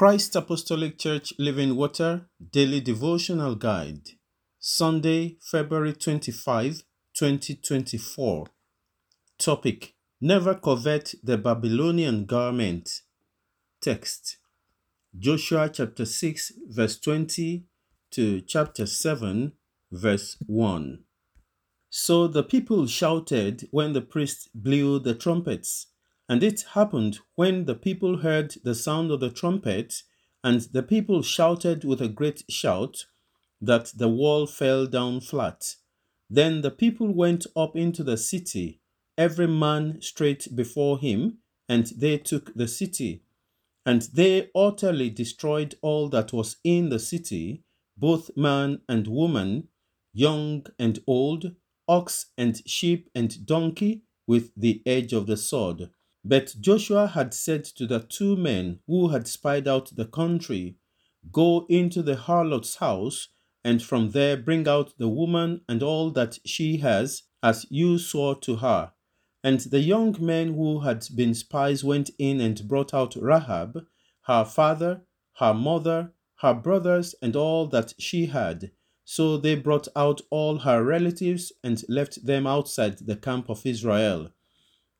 Christ Apostolic Church Living Water Daily Devotional Guide, Sunday, February 25, 2024. Topic Never covet the Babylonian garment. Text Joshua chapter 6, verse 20 to chapter 7, verse 1. So the people shouted when the priest blew the trumpets. And it happened when the people heard the sound of the trumpet, and the people shouted with a great shout, that the wall fell down flat. Then the people went up into the city, every man straight before him, and they took the city. And they utterly destroyed all that was in the city, both man and woman, young and old, ox and sheep and donkey, with the edge of the sword. But Joshua had said to the two men who had spied out the country, Go into the harlot's house, and from there bring out the woman and all that she has, as you swore to her. And the young men who had been spies went in and brought out Rahab, her father, her mother, her brothers, and all that she had. So they brought out all her relatives and left them outside the camp of Israel.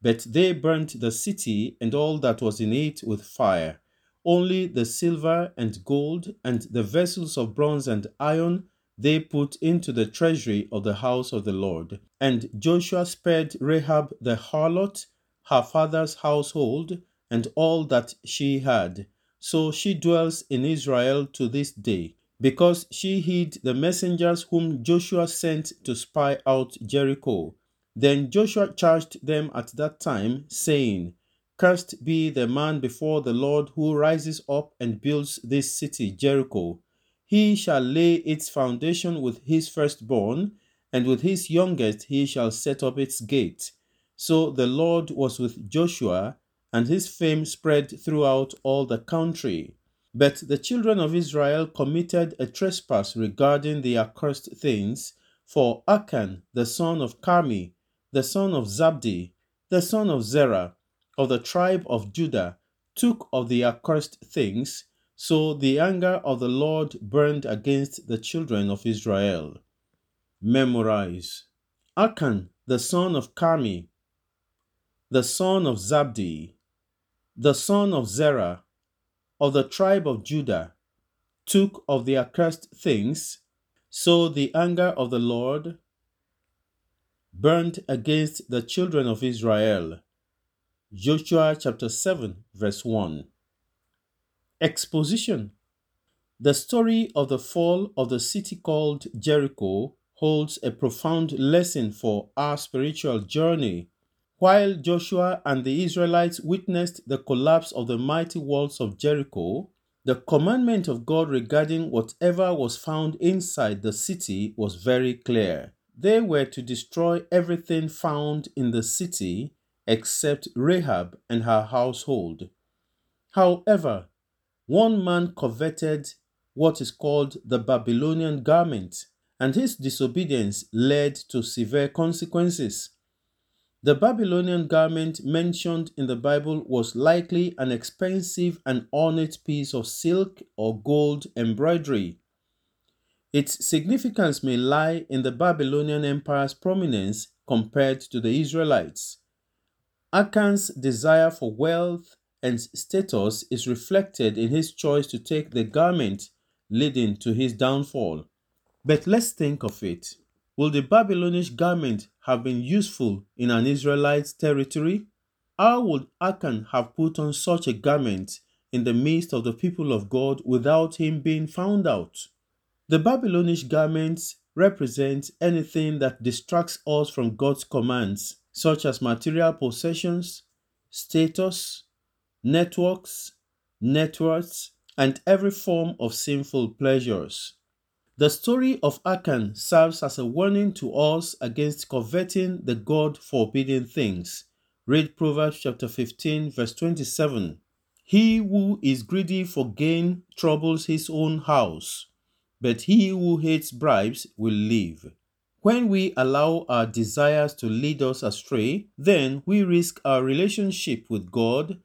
But they burnt the city and all that was in it with fire. Only the silver and gold and the vessels of bronze and iron they put into the treasury of the house of the Lord. And Joshua spared Rahab the harlot, her father's household, and all that she had. So she dwells in Israel to this day, because she hid the messengers whom Joshua sent to spy out Jericho. Then Joshua charged them at that time, saying, Cursed be the man before the Lord who rises up and builds this city, Jericho. He shall lay its foundation with his firstborn, and with his youngest he shall set up its gate. So the Lord was with Joshua, and his fame spread throughout all the country. But the children of Israel committed a trespass regarding the accursed things, for Achan, the son of Carmi, the son of Zabdi, the son of Zerah, of the tribe of Judah, took of the accursed things, so the anger of the Lord burned against the children of Israel. Memorize Achan, the son of Carmi, the son of Zabdi, the son of Zerah, of the tribe of Judah, took of the accursed things, so the anger of the Lord burnt against the children of Israel. Joshua chapter 7, verse 1. Exposition The story of the fall of the city called Jericho holds a profound lesson for our spiritual journey. While Joshua and the Israelites witnessed the collapse of the mighty walls of Jericho, the commandment of God regarding whatever was found inside the city was very clear. They were to destroy everything found in the city except Rahab and her household. However, one man coveted what is called the Babylonian garment, and his disobedience led to severe consequences. The Babylonian garment mentioned in the Bible was likely an expensive and ornate piece of silk or gold embroidery. Its significance may lie in the Babylonian Empire's prominence compared to the Israelites. Achan's desire for wealth and status is reflected in his choice to take the garment leading to his downfall. But let's think of it. Will the Babylonish garment have been useful in an Israelite's territory? How would Achan have put on such a garment in the midst of the people of God without him being found out? The Babylonish garments represent anything that distracts us from God's commands, such as material possessions, status, networks, networks, and every form of sinful pleasures. The story of Achan serves as a warning to us against coveting the God forbidden things. Read Proverbs chapter 15, verse 27. He who is greedy for gain troubles his own house but he who hates bribes will live. When we allow our desires to lead us astray, then we risk our relationship with God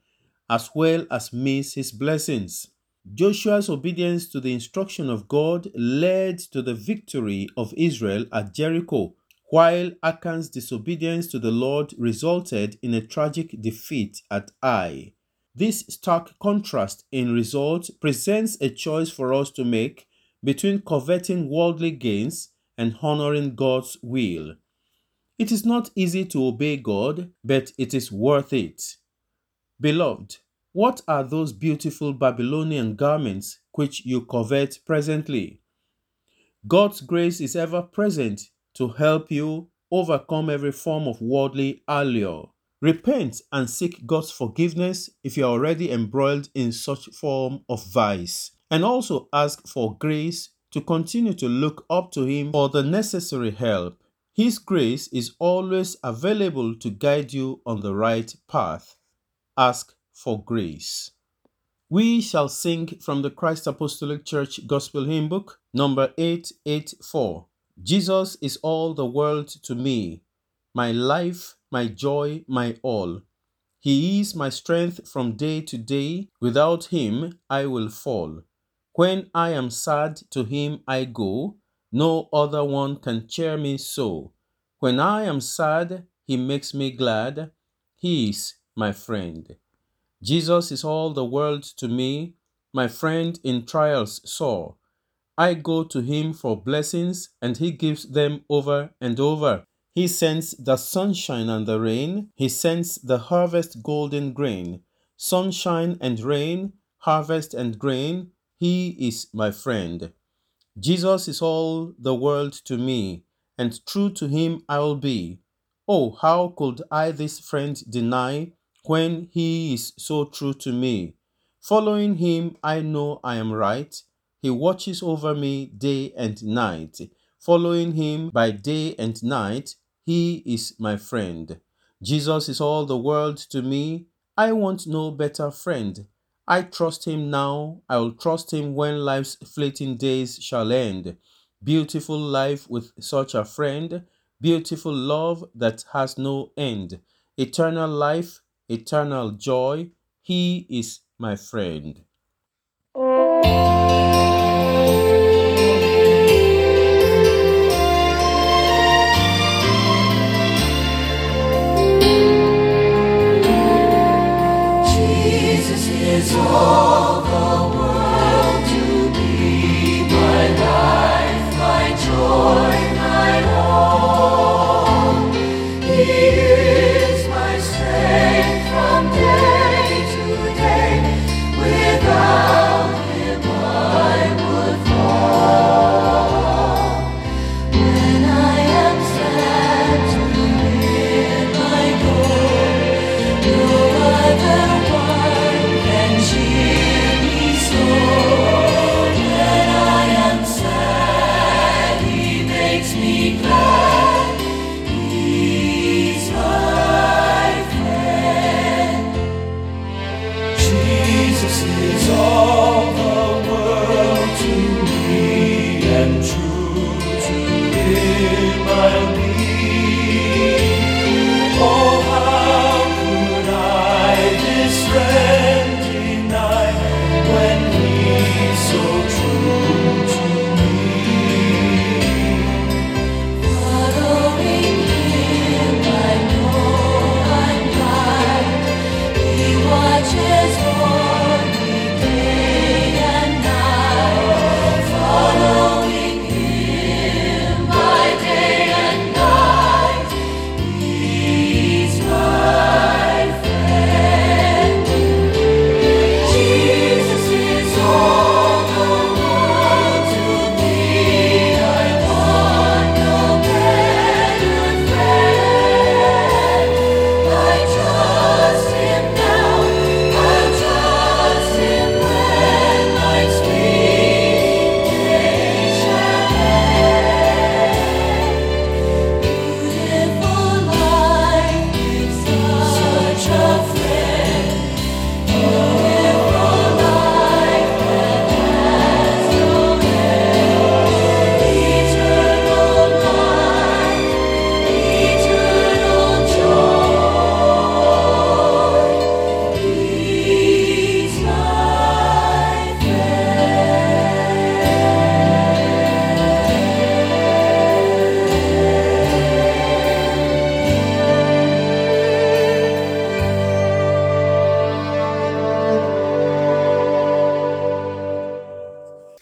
as well as miss His blessings. Joshua's obedience to the instruction of God led to the victory of Israel at Jericho, while Achan's disobedience to the Lord resulted in a tragic defeat at Ai. This stark contrast in results presents a choice for us to make between coveting worldly gains and honoring God's will. It is not easy to obey God, but it is worth it. Beloved, what are those beautiful Babylonian garments which you covet presently? God's grace is ever present to help you overcome every form of worldly allure. Repent and seek God's forgiveness if you are already embroiled in such form of vice, and also ask for grace to continue to look up to Him for the necessary help. His grace is always available to guide you on the right path. Ask for grace. We shall sing from the Christ Apostolic Church Gospel Hymn Book, number 884. Jesus is all the world to me, my life, my joy, my all. He is my strength from day to day. Without him, I will fall. When I am sad, to him I go. No other one can cheer me so. When I am sad, he makes me glad. He is my friend. Jesus is all the world to me, my friend in trials sore. I go to him for blessings, and he gives them over and over. He sends the sunshine and the rain, he sends the harvest golden grain. Sunshine and rain, harvest and grain, he is my friend. Jesus is all the world to me, and true to him I'll be. Oh, how could I this friend deny when he is so true to me? Following him, I know I am right. He watches over me day and night. Following him by day and night, he is my friend. Jesus is all the world to me. I want no better friend. I trust him now. I will trust him when life's fleeting days shall end. Beautiful life with such a friend. Beautiful love that has no end. Eternal life, eternal joy. He is my friend.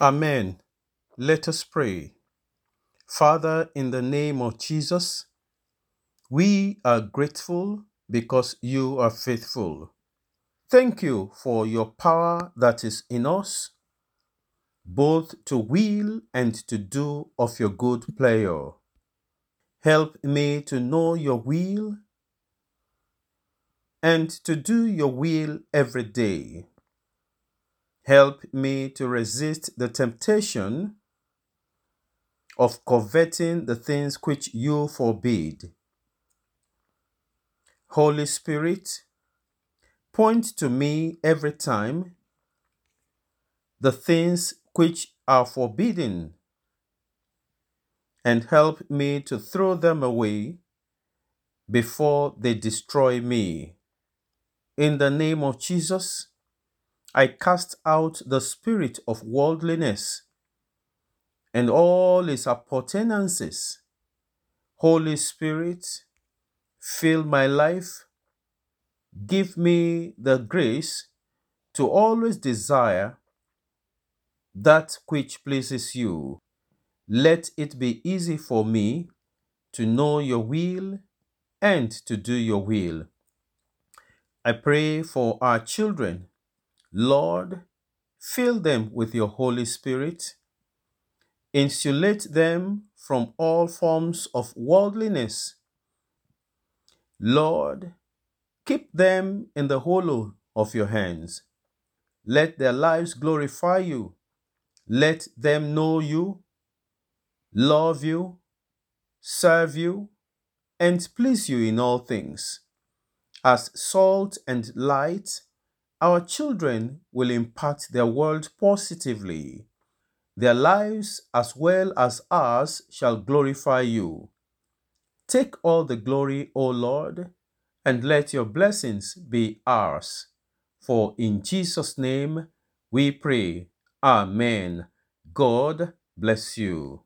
Amen. Let us pray. Father, in the name of Jesus, we are grateful because you are faithful. Thank you for your power that is in us, both to will and to do of your good pleasure. Help me to know your will and to do your will every day. Help me to resist the temptation of coveting the things which you forbid. Holy Spirit, point to me every time the things which are forbidden and help me to throw them away before they destroy me. In the name of Jesus, I cast out the spirit of worldliness and all its appurtenances. Holy Spirit, fill my life. Give me the grace to always desire that which pleases you. Let it be easy for me to know your will and to do your will. I pray for our children. Lord, fill them with your Holy Spirit. Insulate them from all forms of worldliness. Lord, keep them in the hollow of your hands. Let their lives glorify you. Let them know you, love you, serve you, and please you in all things. As salt and light, our children will impact their world positively. Their lives, as well as ours, shall glorify you. Take all the glory, O Lord, and let your blessings be ours. For in Jesus' name we pray. Amen. God bless you.